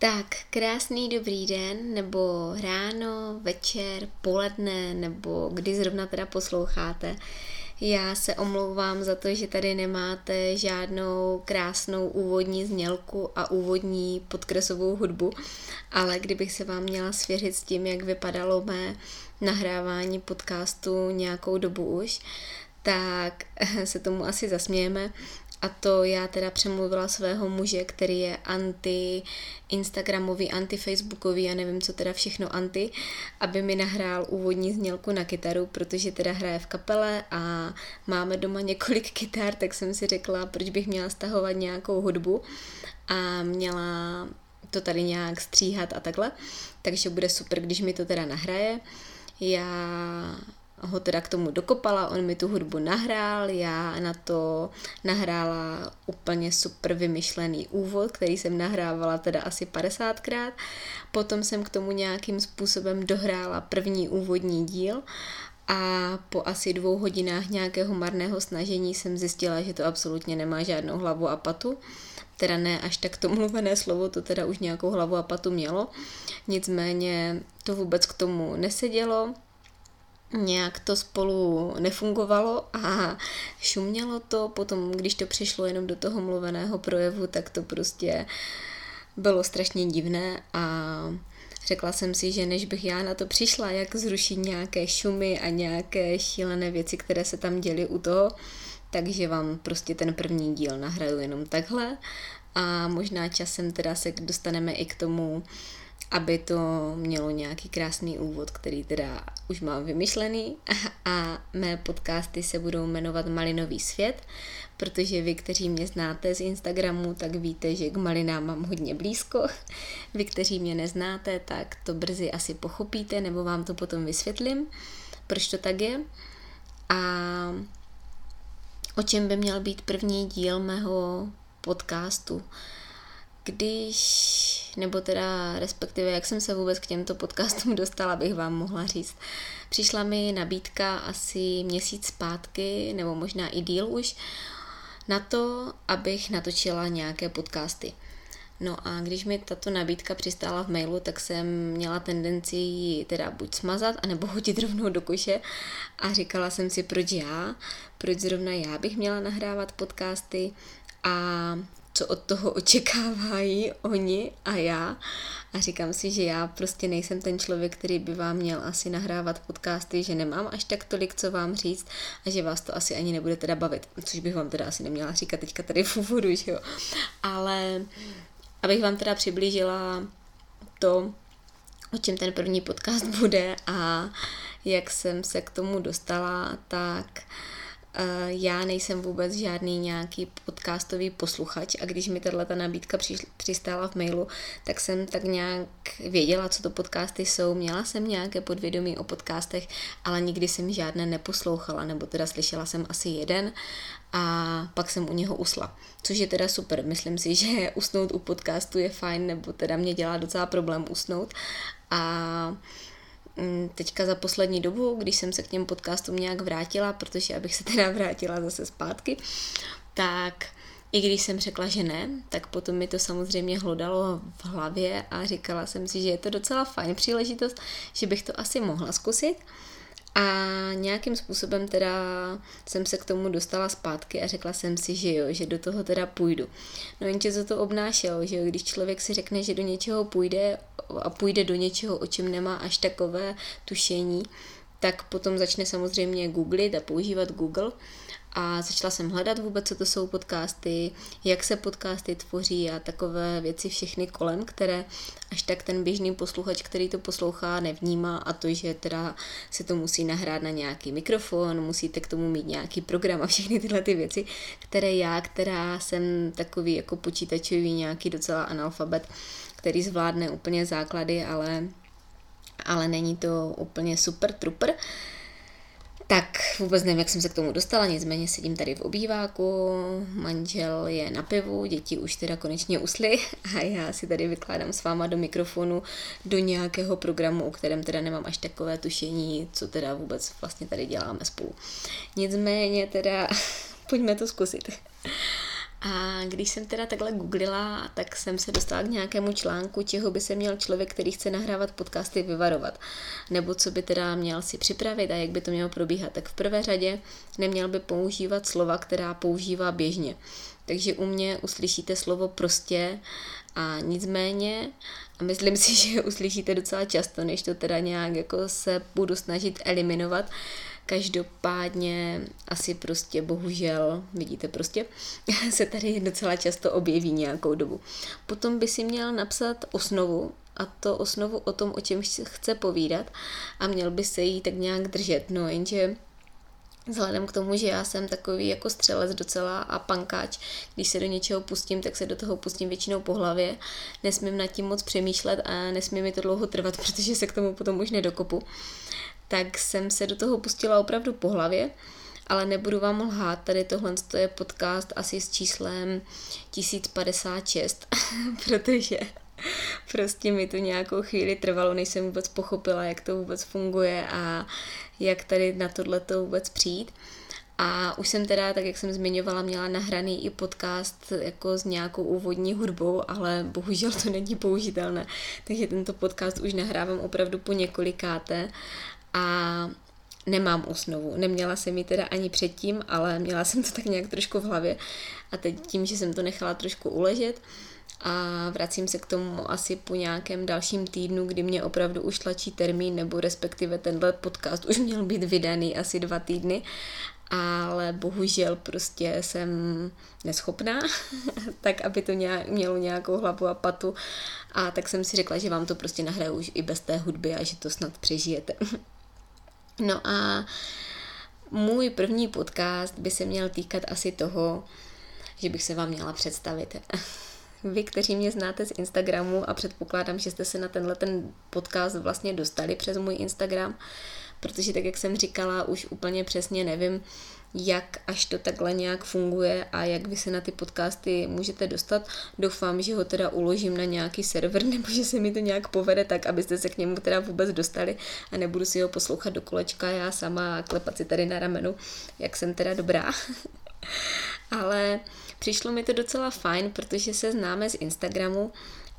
Tak, krásný dobrý den, nebo ráno, večer, poledne, nebo kdy zrovna teda posloucháte. Já se omlouvám za to, že tady nemáte žádnou krásnou úvodní znělku a úvodní podkresovou hudbu, ale kdybych se vám měla svěřit s tím, jak vypadalo mé nahrávání podcastu nějakou dobu už, tak se tomu asi zasmějeme, a to já teda přemluvila svého muže, který je anti-instagramový, anti-facebookový, já nevím, co teda všechno anti, aby mi nahrál úvodní znělku na kytaru, protože teda hraje v kapele a máme doma několik kytar, tak jsem si řekla, proč bych měla stahovat nějakou hudbu a měla to tady nějak stříhat a takhle. Takže bude super, když mi to teda nahraje. Já ho teda k tomu dokopala, on mi tu hudbu nahrál, já na to nahrála úplně super vymyšlený úvod, který jsem nahrávala teda asi 50krát, potom jsem k tomu nějakým způsobem dohrála první úvodní díl a po asi dvou hodinách nějakého marného snažení jsem zjistila, že to absolutně nemá žádnou hlavu a patu, teda ne až tak to mluvené slovo, to teda už nějakou hlavu a patu mělo, nicméně to vůbec k tomu nesedělo, nějak to spolu nefungovalo a šumělo to, potom když to přišlo jenom do toho mluveného projevu, tak to prostě bylo strašně divné a řekla jsem si, že než bych já na to přišla, jak zrušit nějaké šumy a nějaké šílené věci, které se tam děly u toho, takže vám prostě ten první díl nahraju jenom takhle. A možná časem teda se dostaneme i k tomu, aby to mělo nějaký krásný úvod, který teda už mám vymyšlený a mé podcasty se budou jmenovat Malinový svět, protože vy, kteří mě znáte z Instagramu, tak víte, že k malinám mám hodně blízko. Vy, kteří mě neznáte, tak to brzy asi pochopíte, nebo vám to potom vysvětlím, proč to tak je. A o čem by měl být první díl mého podcastu? Když, nebo teda respektive jak jsem se vůbec k těmto podcastům dostala, bych vám mohla říct. Přišla mi nabídka asi měsíc zpátky, nebo možná i díl už, na to, abych natočila nějaké podcasty. No a když mi tato nabídka přistála v mailu, tak jsem měla tendenci ji teda buď smazat, anebo hodit rovnou do koše a říkala jsem si, proč já, proč zrovna já bych měla nahrávat podcasty a co od toho očekávají oni a já. A říkám si, že já prostě nejsem ten člověk, který by vám měl asi nahrávat podcasty, že nemám až tak tolik, co vám říct a že vás to asi ani nebude teda bavit, což bych vám teda asi neměla říkat teďka tady v úvodu, že jo. Ale abych vám teda přiblížila to, o čem ten první podcast bude a jak jsem se k tomu dostala, tak uh, já nejsem vůbec žádný nějaký podcastový posluchač a když mi tato nabídka přistála v mailu, tak jsem tak nějak věděla, co to podcasty jsou, měla jsem nějaké podvědomí o podcastech, ale nikdy jsem žádné neposlouchala, nebo teda slyšela jsem asi jeden a pak jsem u něho usla, což je teda super. Myslím si, že usnout u podcastu je fajn, nebo teda mě dělá docela problém usnout. A teďka za poslední dobu, když jsem se k těm podcastům nějak vrátila, protože abych se teda vrátila zase zpátky, tak i když jsem řekla, že ne, tak potom mi to samozřejmě hlodalo v hlavě a říkala jsem si, že je to docela fajn příležitost, že bych to asi mohla zkusit. A nějakým způsobem teda jsem se k tomu dostala zpátky a řekla jsem si, že jo, že do toho teda půjdu. No jenže co to obnášelo, že jo, když člověk si řekne, že do něčeho půjde a půjde do něčeho, o čem nemá až takové tušení, tak potom začne samozřejmě googlit a používat Google a začala jsem hledat vůbec, co to jsou podcasty, jak se podcasty tvoří a takové věci všechny kolem, které až tak ten běžný posluchač, který to poslouchá, nevnímá. A to, že teda se to musí nahrát na nějaký mikrofon, musíte k tomu mít nějaký program a všechny tyhle ty věci, které já, která jsem takový jako počítačový nějaký docela analfabet, který zvládne úplně základy, ale, ale není to úplně super trooper, tak vůbec nevím, jak jsem se k tomu dostala, nicméně sedím tady v obýváku, manžel je na pivu, děti už teda konečně usly a já si tady vykládám s váma do mikrofonu do nějakého programu, o kterém teda nemám až takové tušení, co teda vůbec vlastně tady děláme spolu. Nicméně teda pojďme to zkusit. A když jsem teda takhle googlila, tak jsem se dostala k nějakému článku, čeho by se měl člověk, který chce nahrávat podcasty, vyvarovat. Nebo co by teda měl si připravit a jak by to mělo probíhat. Tak v prvé řadě neměl by používat slova, která používá běžně. Takže u mě uslyšíte slovo prostě a nicméně a myslím si, že uslyšíte docela často, než to teda nějak jako se budu snažit eliminovat. Každopádně asi prostě bohužel, vidíte prostě, se tady docela často objeví nějakou dobu. Potom by si měl napsat osnovu a to osnovu o tom, o čem chce povídat a měl by se jí tak nějak držet. No jenže Vzhledem k tomu, že já jsem takový jako střelec docela a pankáč, když se do něčeho pustím, tak se do toho pustím většinou po hlavě, nesmím nad tím moc přemýšlet a nesmí mi to dlouho trvat, protože se k tomu potom už nedokopu. Tak jsem se do toho pustila opravdu po hlavě, ale nebudu vám lhát, tady tohle je podcast asi s číslem 1056, protože prostě mi to nějakou chvíli trvalo, než jsem vůbec pochopila, jak to vůbec funguje a jak tady na tohle to vůbec přijít. A už jsem teda, tak jak jsem zmiňovala, měla nahraný i podcast jako s nějakou úvodní hudbou, ale bohužel to není použitelné. Takže tento podcast už nahrávám opravdu po několikáté a nemám osnovu. Neměla jsem ji teda ani předtím, ale měla jsem to tak nějak trošku v hlavě. A teď tím, že jsem to nechala trošku uležet, a vracím se k tomu asi po nějakém dalším týdnu, kdy mě opravdu už tlačí termín, nebo respektive tenhle podcast už měl být vydaný asi dva týdny, ale bohužel prostě jsem neschopná, tak aby to nějak, mělo nějakou hlavu a patu a tak jsem si řekla, že vám to prostě nahraju už i bez té hudby a že to snad přežijete. no a můj první podcast by se měl týkat asi toho, že bych se vám měla představit. vy, kteří mě znáte z Instagramu a předpokládám, že jste se na tenhle ten podcast vlastně dostali přes můj Instagram, protože tak, jak jsem říkala, už úplně přesně nevím, jak až to takhle nějak funguje a jak vy se na ty podcasty můžete dostat. Doufám, že ho teda uložím na nějaký server nebo že se mi to nějak povede tak, abyste se k němu teda vůbec dostali a nebudu si ho poslouchat do kolečka já sama a klepat si tady na ramenu, jak jsem teda dobrá. Ale Přišlo mi to docela fajn, protože se známe z Instagramu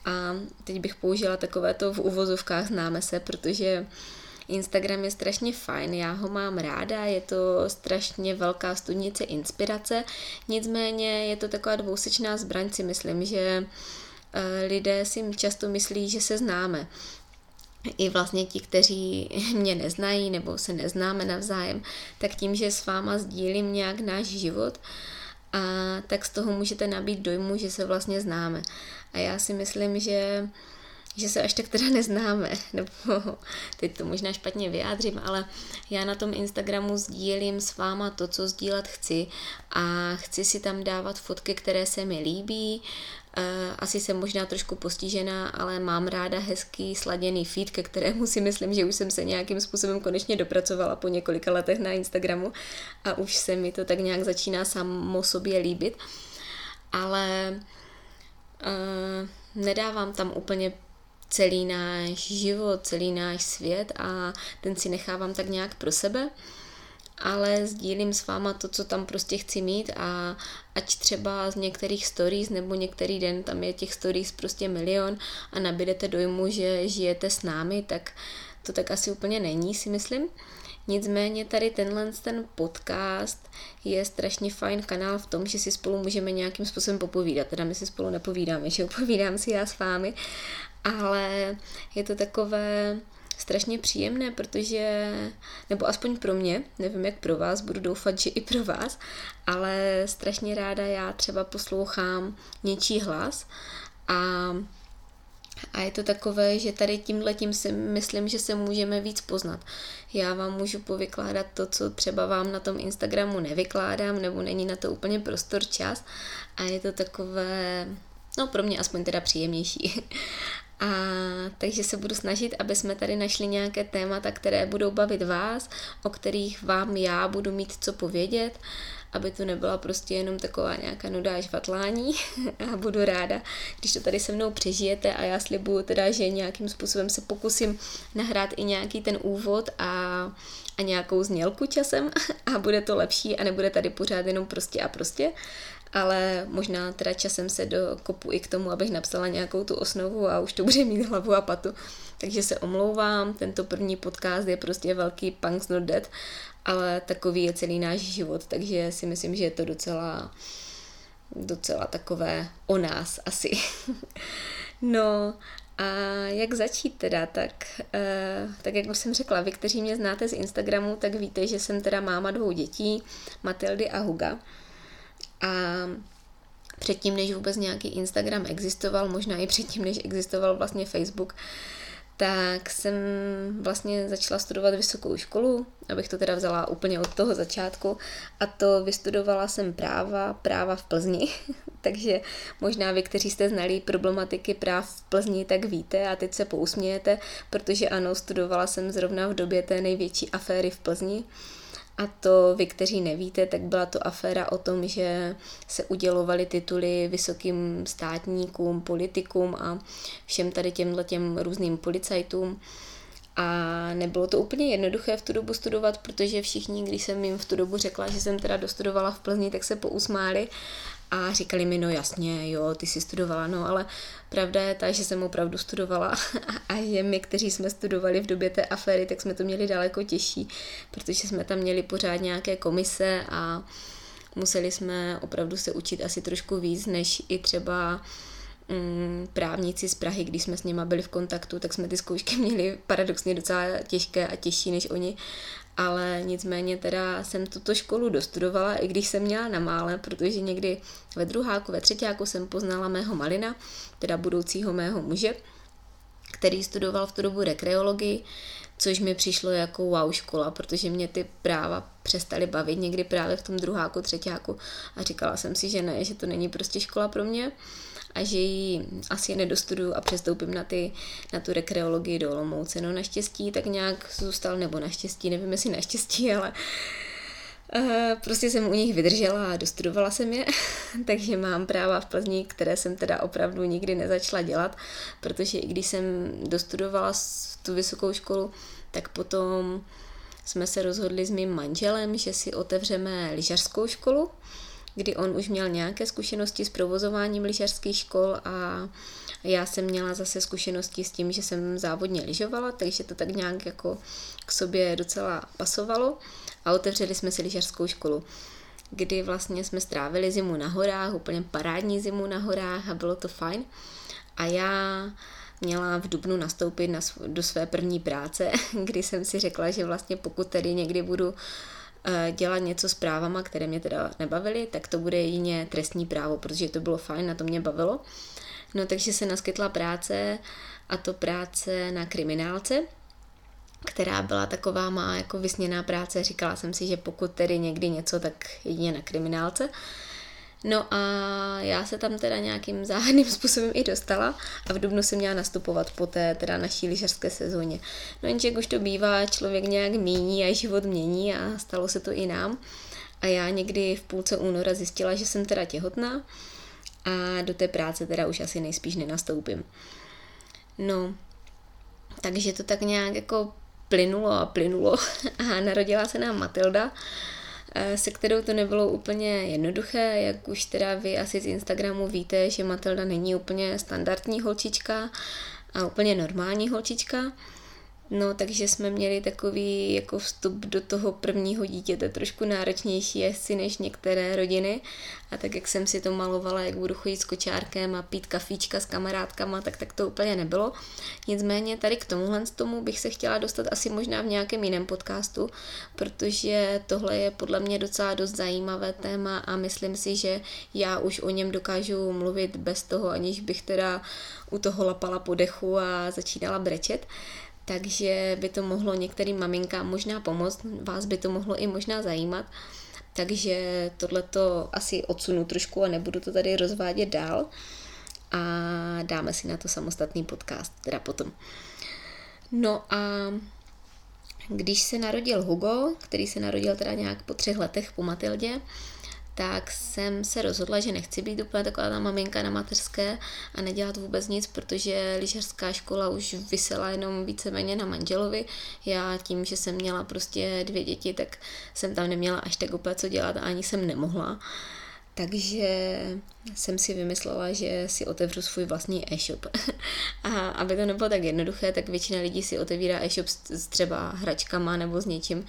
a teď bych použila takovéto v uvozovkách známe se, protože Instagram je strašně fajn, já ho mám ráda, je to strašně velká studnice inspirace, nicméně je to taková dvousečná zbraň, si myslím, že eh, lidé si často myslí, že se známe. I vlastně ti, kteří mě neznají nebo se neznáme navzájem, tak tím, že s váma sdílím nějak náš život, a tak z toho můžete nabít dojmu, že se vlastně známe. A já si myslím, že že se až tak teda neznáme, nebo teď to možná špatně vyjádřím, ale já na tom Instagramu sdílím s váma to, co sdílet chci a chci si tam dávat fotky, které se mi líbí, Eh, asi jsem možná trošku postižená, ale mám ráda hezký sladěný feed, ke kterému si myslím, že už jsem se nějakým způsobem konečně dopracovala po několika letech na Instagramu a už se mi to tak nějak začíná samo sobě líbit. Ale uh, nedávám tam úplně celý náš život, celý náš svět a ten si nechávám tak nějak pro sebe. Ale sdílím s váma to, co tam prostě chci mít a ať třeba z některých stories nebo některý den tam je těch stories prostě milion a nabídete dojmu, že žijete s námi, tak to tak asi úplně není, si myslím. Nicméně tady tenhle ten podcast je strašně fajn kanál v tom, že si spolu můžeme nějakým způsobem popovídat. Teda my si spolu nepovídáme, že povídám si já s vámi, ale je to takové strašně příjemné, protože, nebo aspoň pro mě, nevím jak pro vás, budu doufat, že i pro vás, ale strašně ráda já třeba poslouchám něčí hlas a a je to takové, že tady tímhle tím si myslím, že se můžeme víc poznat. Já vám můžu povykládat to, co třeba vám na tom Instagramu nevykládám, nebo není na to úplně prostor čas. A je to takové, no pro mě aspoň teda příjemnější. A takže se budu snažit, aby jsme tady našli nějaké témata, které budou bavit vás, o kterých vám já budu mít co povědět, aby to nebyla prostě jenom taková nějaká nuda a žvatlání. A budu ráda, když to tady se mnou přežijete a já slibuju teda, že nějakým způsobem se pokusím nahrát i nějaký ten úvod a, a nějakou znělku časem. A bude to lepší a nebude tady pořád jenom prostě a prostě ale možná teda časem se dokopu i k tomu, abych napsala nějakou tu osnovu a už to bude mít hlavu a patu. Takže se omlouvám, tento první podcast je prostě velký Punks Not Dead, ale takový je celý náš život, takže si myslím, že je to docela, docela takové o nás asi. no a jak začít teda, tak, uh, tak jak už jsem řekla, vy, kteří mě znáte z Instagramu, tak víte, že jsem teda máma dvou dětí, Matildy a Huga. A předtím, než vůbec nějaký Instagram existoval, možná i předtím, než existoval vlastně Facebook, tak jsem vlastně začala studovat vysokou školu, abych to teda vzala úplně od toho začátku. A to vystudovala jsem práva, práva v Plzni, takže možná vy, kteří jste znali problematiky práv v Plzni, tak víte a teď se pousmějete, protože ano, studovala jsem zrovna v době té největší aféry v Plzni, a to vy, kteří nevíte, tak byla to aféra o tom, že se udělovaly tituly vysokým státníkům, politikům a všem tady těmhle těm různým policajtům. A nebylo to úplně jednoduché v tu dobu studovat, protože všichni, když jsem jim v tu dobu řekla, že jsem teda dostudovala v Plzni, tak se pousmáli a říkali mi, no jasně, jo, ty jsi studovala, no ale pravda je ta, že jsem opravdu studovala a že my, kteří jsme studovali v době té aféry, tak jsme to měli daleko těžší, protože jsme tam měli pořád nějaké komise a museli jsme opravdu se učit asi trošku víc, než i třeba mm, právníci z Prahy, když jsme s nimi byli v kontaktu, tak jsme ty zkoušky měli paradoxně docela těžké a těžší než oni. Ale nicméně teda jsem tuto školu dostudovala, i když jsem měla na mále, protože někdy ve druháku, ve třetíku jsem poznala mého malina, teda budoucího mého muže, který studoval v tu dobu rekreologii, což mi přišlo jako wow škola, protože mě ty práva přestaly bavit někdy právě v tom druháku, třetíku a říkala jsem si, že ne, že to není prostě škola pro mě a že ji asi nedostuduju a přestoupím na, ty, na tu rekreologii do Olomouce. No naštěstí tak nějak zůstal, nebo naštěstí, nevím jestli naštěstí, ale Uh, prostě jsem u nich vydržela a dostudovala jsem je, takže mám práva v Plzni, které jsem teda opravdu nikdy nezačala dělat, protože i když jsem dostudovala tu vysokou školu, tak potom jsme se rozhodli s mým manželem, že si otevřeme lyžařskou školu, kdy on už měl nějaké zkušenosti s provozováním lyžařských škol a já jsem měla zase zkušenosti s tím, že jsem závodně lyžovala, takže to tak nějak jako k sobě docela pasovalo a otevřeli jsme si lyžařskou školu kdy vlastně jsme strávili zimu na horách, úplně parádní zimu na horách a bylo to fajn. A já měla v Dubnu nastoupit na, do své první práce, kdy jsem si řekla, že vlastně pokud tedy někdy budu dělat něco s právama, které mě teda nebavily, tak to bude jedině trestní právo, protože to bylo fajn, na to mě bavilo. No takže se naskytla práce a to práce na kriminálce, která byla taková má jako vysněná práce. Říkala jsem si, že pokud tedy někdy něco, tak jedině na kriminálce. No a já se tam teda nějakým záhadným způsobem i dostala a v Dubnu jsem měla nastupovat po té teda naší lyžařské sezóně. No jenže jak už to bývá, člověk nějak míní a život mění a stalo se to i nám. A já někdy v půlce února zjistila, že jsem teda těhotná a do té práce teda už asi nejspíš nenastoupím. No, takže to tak nějak jako plynulo a plynulo a narodila se nám Matilda, se kterou to nebylo úplně jednoduché, jak už teda vy asi z Instagramu víte, že Matilda není úplně standardní holčička a úplně normální holčička. No, takže jsme měli takový jako vstup do toho prvního dítěte trošku náročnější asi než některé rodiny. A tak jak jsem si to malovala, jak budu chodit s kočárkem a pít kafíčka s kamarádkama, tak tak to úplně nebylo. Nicméně tady k tomuhle z tomu bych se chtěla dostat asi možná v nějakém jiném podcastu, protože tohle je podle mě docela dost zajímavé téma a myslím si, že já už o něm dokážu mluvit bez toho, aniž bych teda u toho lapala po dechu a začínala brečet takže by to mohlo některým maminkám možná pomoct, vás by to mohlo i možná zajímat. Takže tohleto asi odsunu trošku a nebudu to tady rozvádět dál a dáme si na to samostatný podcast, teda potom. No a když se narodil Hugo, který se narodil teda nějak po třech letech po Matildě, tak jsem se rozhodla, že nechci být úplně taková ta maminka na mateřské a nedělat vůbec nic, protože lyžařská škola už vysela jenom víceméně na manželovi. Já tím, že jsem měla prostě dvě děti, tak jsem tam neměla až tak úplně co dělat a ani jsem nemohla. takže jsem si vymyslela, že si otevřu svůj vlastní e-shop. A aby to nebylo tak jednoduché, tak většina lidí si otevírá e-shop s třeba hračkama nebo s něčím,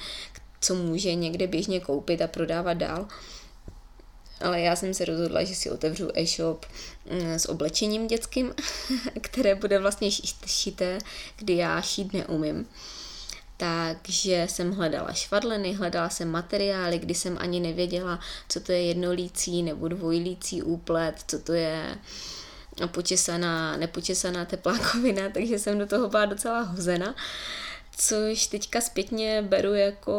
co může někde běžně koupit a prodávat dál. Ale já jsem se rozhodla, že si otevřu e-shop mm, s oblečením dětským, které bude vlastně šité, kdy já šít neumím. Takže jsem hledala švadleny, hledala jsem materiály, kdy jsem ani nevěděla, co to je jednolící nebo dvojlící úplet, co to je počesaná, nepočesaná teplákovina, takže jsem do toho byla docela hozena, což teďka zpětně beru jako,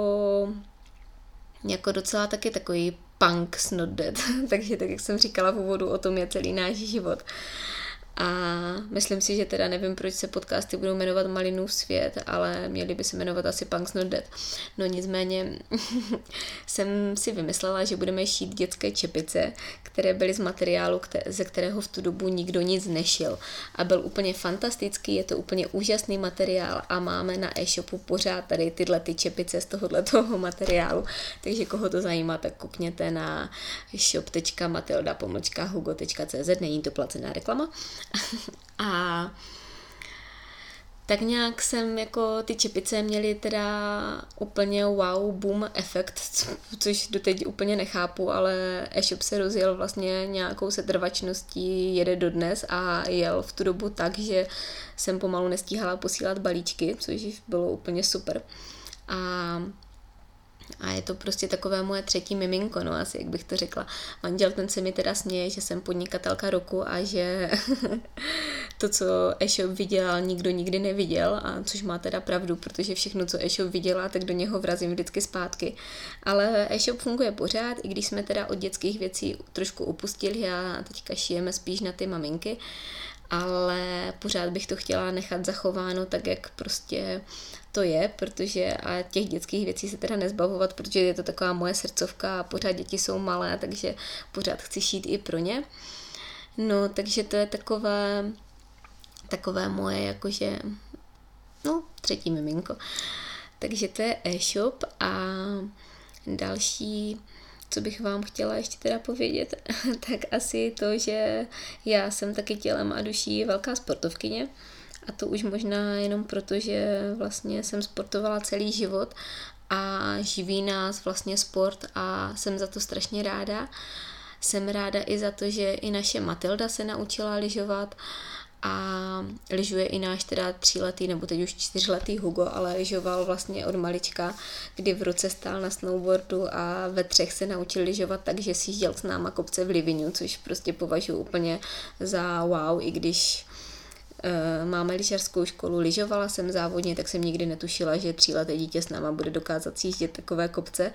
jako docela taky takový punk not dead, takže tak, jak jsem říkala v úvodu, o tom je celý náš život. A myslím si, že teda nevím, proč se podcasty budou jmenovat Malinův svět, ale měly by se jmenovat asi Punks Not Dead. No nicméně jsem si vymyslela, že budeme šít dětské čepice, které byly z materiálu, ze kterého v tu dobu nikdo nic nešil. A byl úplně fantastický, je to úplně úžasný materiál a máme na e-shopu pořád tady tyhle ty čepice z tohohle toho materiálu. Takže koho to zajímá, tak koukněte na shop.matilda.hugo.cz, není to placená reklama. a tak nějak jsem jako ty čepice měly teda úplně wow, boom efekt, což doteď úplně nechápu, ale e-shop se rozjel vlastně nějakou setrvačností, jede dodnes a jel v tu dobu tak, že jsem pomalu nestíhala posílat balíčky, což bylo úplně super. A a je to prostě takové moje třetí miminko, no asi, jak bych to řekla. Manžel ten se mi teda směje, že jsem podnikatelka roku a že to, co e-shop viděl, nikdo nikdy neviděl, a což má teda pravdu, protože všechno, co e-shop viděla, tak do něho vrazím vždycky zpátky. Ale e-shop funguje pořád, i když jsme teda od dětských věcí trošku upustili a teďka šijeme spíš na ty maminky, ale pořád bych to chtěla nechat zachováno tak, jak prostě to je, protože a těch dětských věcí se teda nezbavovat, protože je to taková moje srdcovka a pořád děti jsou malé, takže pořád chci šít i pro ně. No, takže to je takové, takové moje jakože, no, třetí miminko. Takže to je e-shop a další, co bych vám chtěla ještě teda povědět, tak asi to, že já jsem taky tělem a duší velká sportovkyně, a to už možná jenom proto, že vlastně jsem sportovala celý život a živí nás vlastně sport a jsem za to strašně ráda. Jsem ráda i za to, že i naše Matilda se naučila lyžovat a lyžuje i náš teda tříletý nebo teď už čtyřletý Hugo, ale lyžoval vlastně od malička, kdy v ruce stál na snowboardu a ve třech se naučil lyžovat tak, že si jížděl s náma kopce v Livinu, což prostě považuji úplně za wow, i když máme lyžařskou školu, lyžovala jsem závodně, tak jsem nikdy netušila, že tříleté dítě s náma bude dokázat sjíždět takové kopce.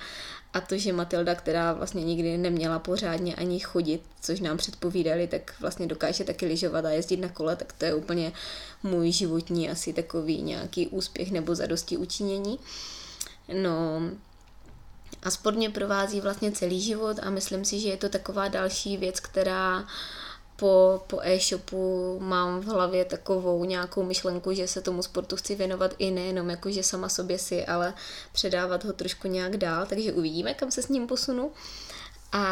A to, že Matilda, která vlastně nikdy neměla pořádně ani chodit, což nám předpovídali, tak vlastně dokáže taky lyžovat a jezdit na kole, tak to je úplně můj životní asi takový nějaký úspěch nebo zadosti učinění. No, a sport mě provází vlastně celý život a myslím si, že je to taková další věc, která uh, po, po e-shopu mám v hlavě takovou nějakou myšlenku, že se tomu sportu chci věnovat i nejenom jako, že sama sobě si, ale předávat ho trošku nějak dál, takže uvidíme, kam se s ním posunu. A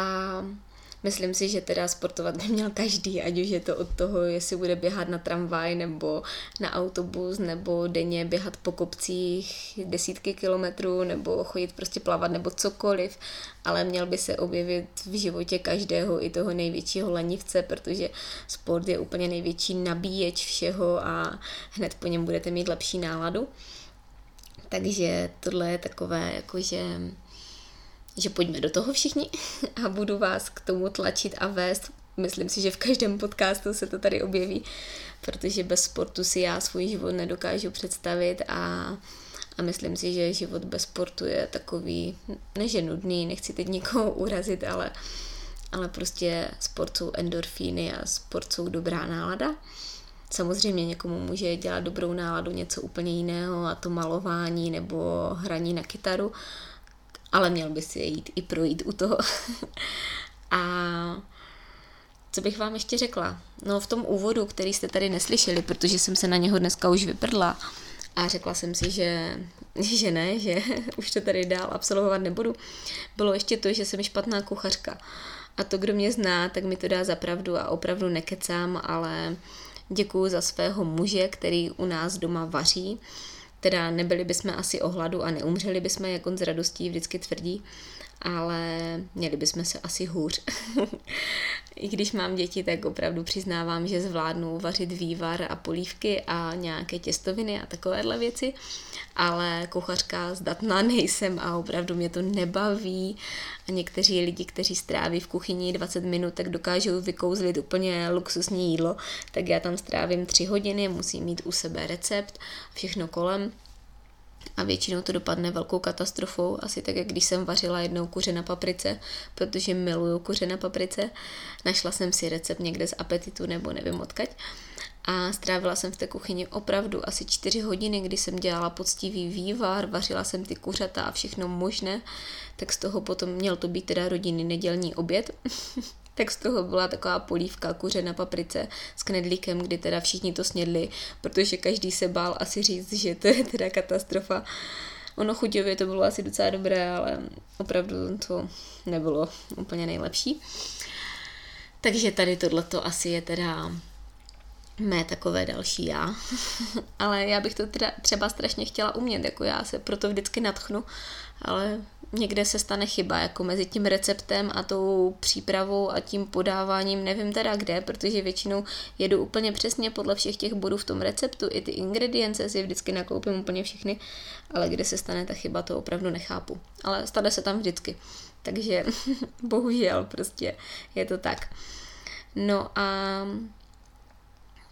Myslím si, že teda sportovat by měl každý, ať už je to od toho, jestli bude běhat na tramvaj nebo na autobus, nebo denně běhat po kopcích desítky kilometrů, nebo chodit prostě plavat, nebo cokoliv, ale měl by se objevit v životě každého i toho největšího lenivce, protože sport je úplně největší nabíječ všeho a hned po něm budete mít lepší náladu. Takže tohle je takové, jakože že pojďme do toho všichni a budu vás k tomu tlačit a vést. Myslím si, že v každém podcastu se to tady objeví, protože bez sportu si já svůj život nedokážu představit a, a myslím si, že život bez sportu je takový, neže nudný, nechci teď nikoho urazit, ale, ale prostě sport jsou endorfíny a sport jsou dobrá nálada. Samozřejmě někomu může dělat dobrou náladu něco úplně jiného a to malování nebo hraní na kytaru, ale měl by si jít i projít u toho. a co bych vám ještě řekla? No v tom úvodu, který jste tady neslyšeli, protože jsem se na něho dneska už vyprdla a řekla jsem si, že, že ne, že už to tady dál absolvovat nebudu, bylo ještě to, že jsem špatná kuchařka. A to, kdo mě zná, tak mi to dá za pravdu a opravdu nekecám, ale děkuju za svého muže, který u nás doma vaří. Teda nebyli bychom asi ohladu a neumřeli bychom, jak on z radostí vždycky tvrdí ale měli bychom se asi hůř. I když mám děti, tak opravdu přiznávám, že zvládnu vařit vývar a polívky a nějaké těstoviny a takovéhle věci, ale kuchařka zdatná nejsem a opravdu mě to nebaví. A někteří lidi, kteří stráví v kuchyni 20 minut, tak dokážou vykouzlit úplně luxusní jídlo, tak já tam strávím 3 hodiny, musím mít u sebe recept, všechno kolem a většinou to dopadne velkou katastrofou, asi tak, jak když jsem vařila jednou kuře na paprice, protože miluju kuře na paprice. Našla jsem si recept někde z apetitu nebo nevím odkaď. A strávila jsem v té kuchyni opravdu asi čtyři hodiny, kdy jsem dělala poctivý vývar, vařila jsem ty kuřata a všechno možné, tak z toho potom měl to být teda rodinný nedělní oběd. tak z toho byla taková polívka kuře na paprice s knedlíkem, kdy teda všichni to snědli, protože každý se bál asi říct, že to je teda katastrofa. Ono chuťově to bylo asi docela dobré, ale opravdu to nebylo úplně nejlepší. Takže tady tohleto asi je teda mé takové další já. ale já bych to teda třeba strašně chtěla umět, jako já se proto vždycky natchnu, ale někde se stane chyba, jako mezi tím receptem a tou přípravou a tím podáváním, nevím teda kde, protože většinou jedu úplně přesně podle všech těch bodů v tom receptu, i ty ingredience si vždycky nakoupím úplně všechny, ale kde se stane ta chyba, to opravdu nechápu. Ale stane se tam vždycky. Takže bohužel prostě je to tak. No a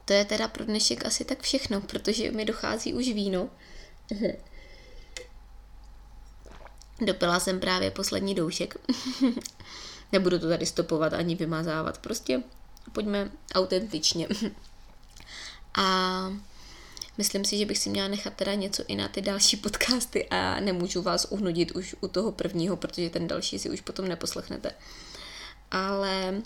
to je teda pro dnešek asi tak všechno, protože mi dochází už víno. Dopila jsem právě poslední doušek. Nebudu to tady stopovat ani vymazávat, prostě pojďme autentičně. A myslím si, že bych si měla nechat teda něco i na ty další podcasty a nemůžu vás uhnudit už u toho prvního, protože ten další si už potom neposlechnete. Ale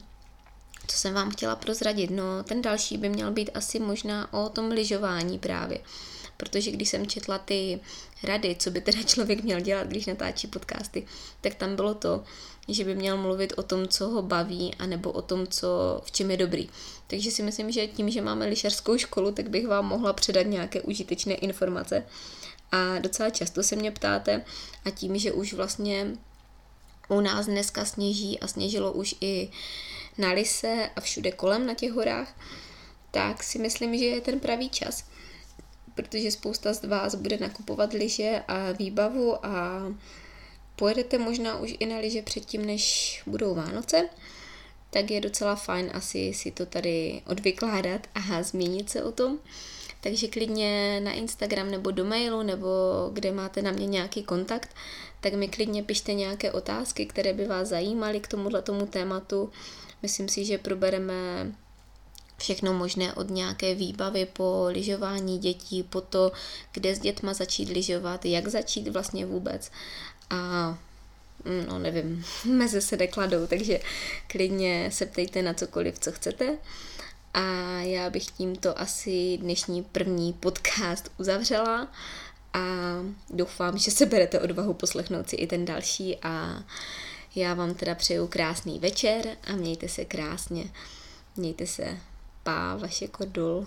co jsem vám chtěla prozradit? No, ten další by měl být asi možná o tom lyžování právě. Protože když jsem četla ty rady, co by teda člověk měl dělat, když natáčí podcasty, tak tam bylo to, že by měl mluvit o tom, co ho baví, anebo o tom, co, v čem je dobrý. Takže si myslím, že tím, že máme lyžařskou školu, tak bych vám mohla předat nějaké užitečné informace. A docela často se mě ptáte a tím, že už vlastně u nás dneska sněží a sněžilo už i na Lise a všude kolem na těch horách, tak si myslím, že je ten pravý čas. Protože spousta z vás bude nakupovat lyže a výbavu a pojedete možná už i na lyže předtím, než budou Vánoce, tak je docela fajn asi si to tady odvykládat a zmínit se o tom. Takže klidně na Instagram nebo do mailu, nebo kde máte na mě nějaký kontakt, tak mi klidně pište nějaké otázky, které by vás zajímaly k tomuhle tomu tématu. Myslím si, že probereme všechno možné od nějaké výbavy po lyžování dětí, po to, kde s dětma začít lyžovat, jak začít vlastně vůbec. A no nevím, meze se nekladou, takže klidně se ptejte na cokoliv, co chcete. A já bych tímto asi dnešní první podcast uzavřela a doufám, že se berete odvahu poslechnout si i ten další a já vám teda přeju krásný večer a mějte se krásně. Mějte se pá, vaše kodul.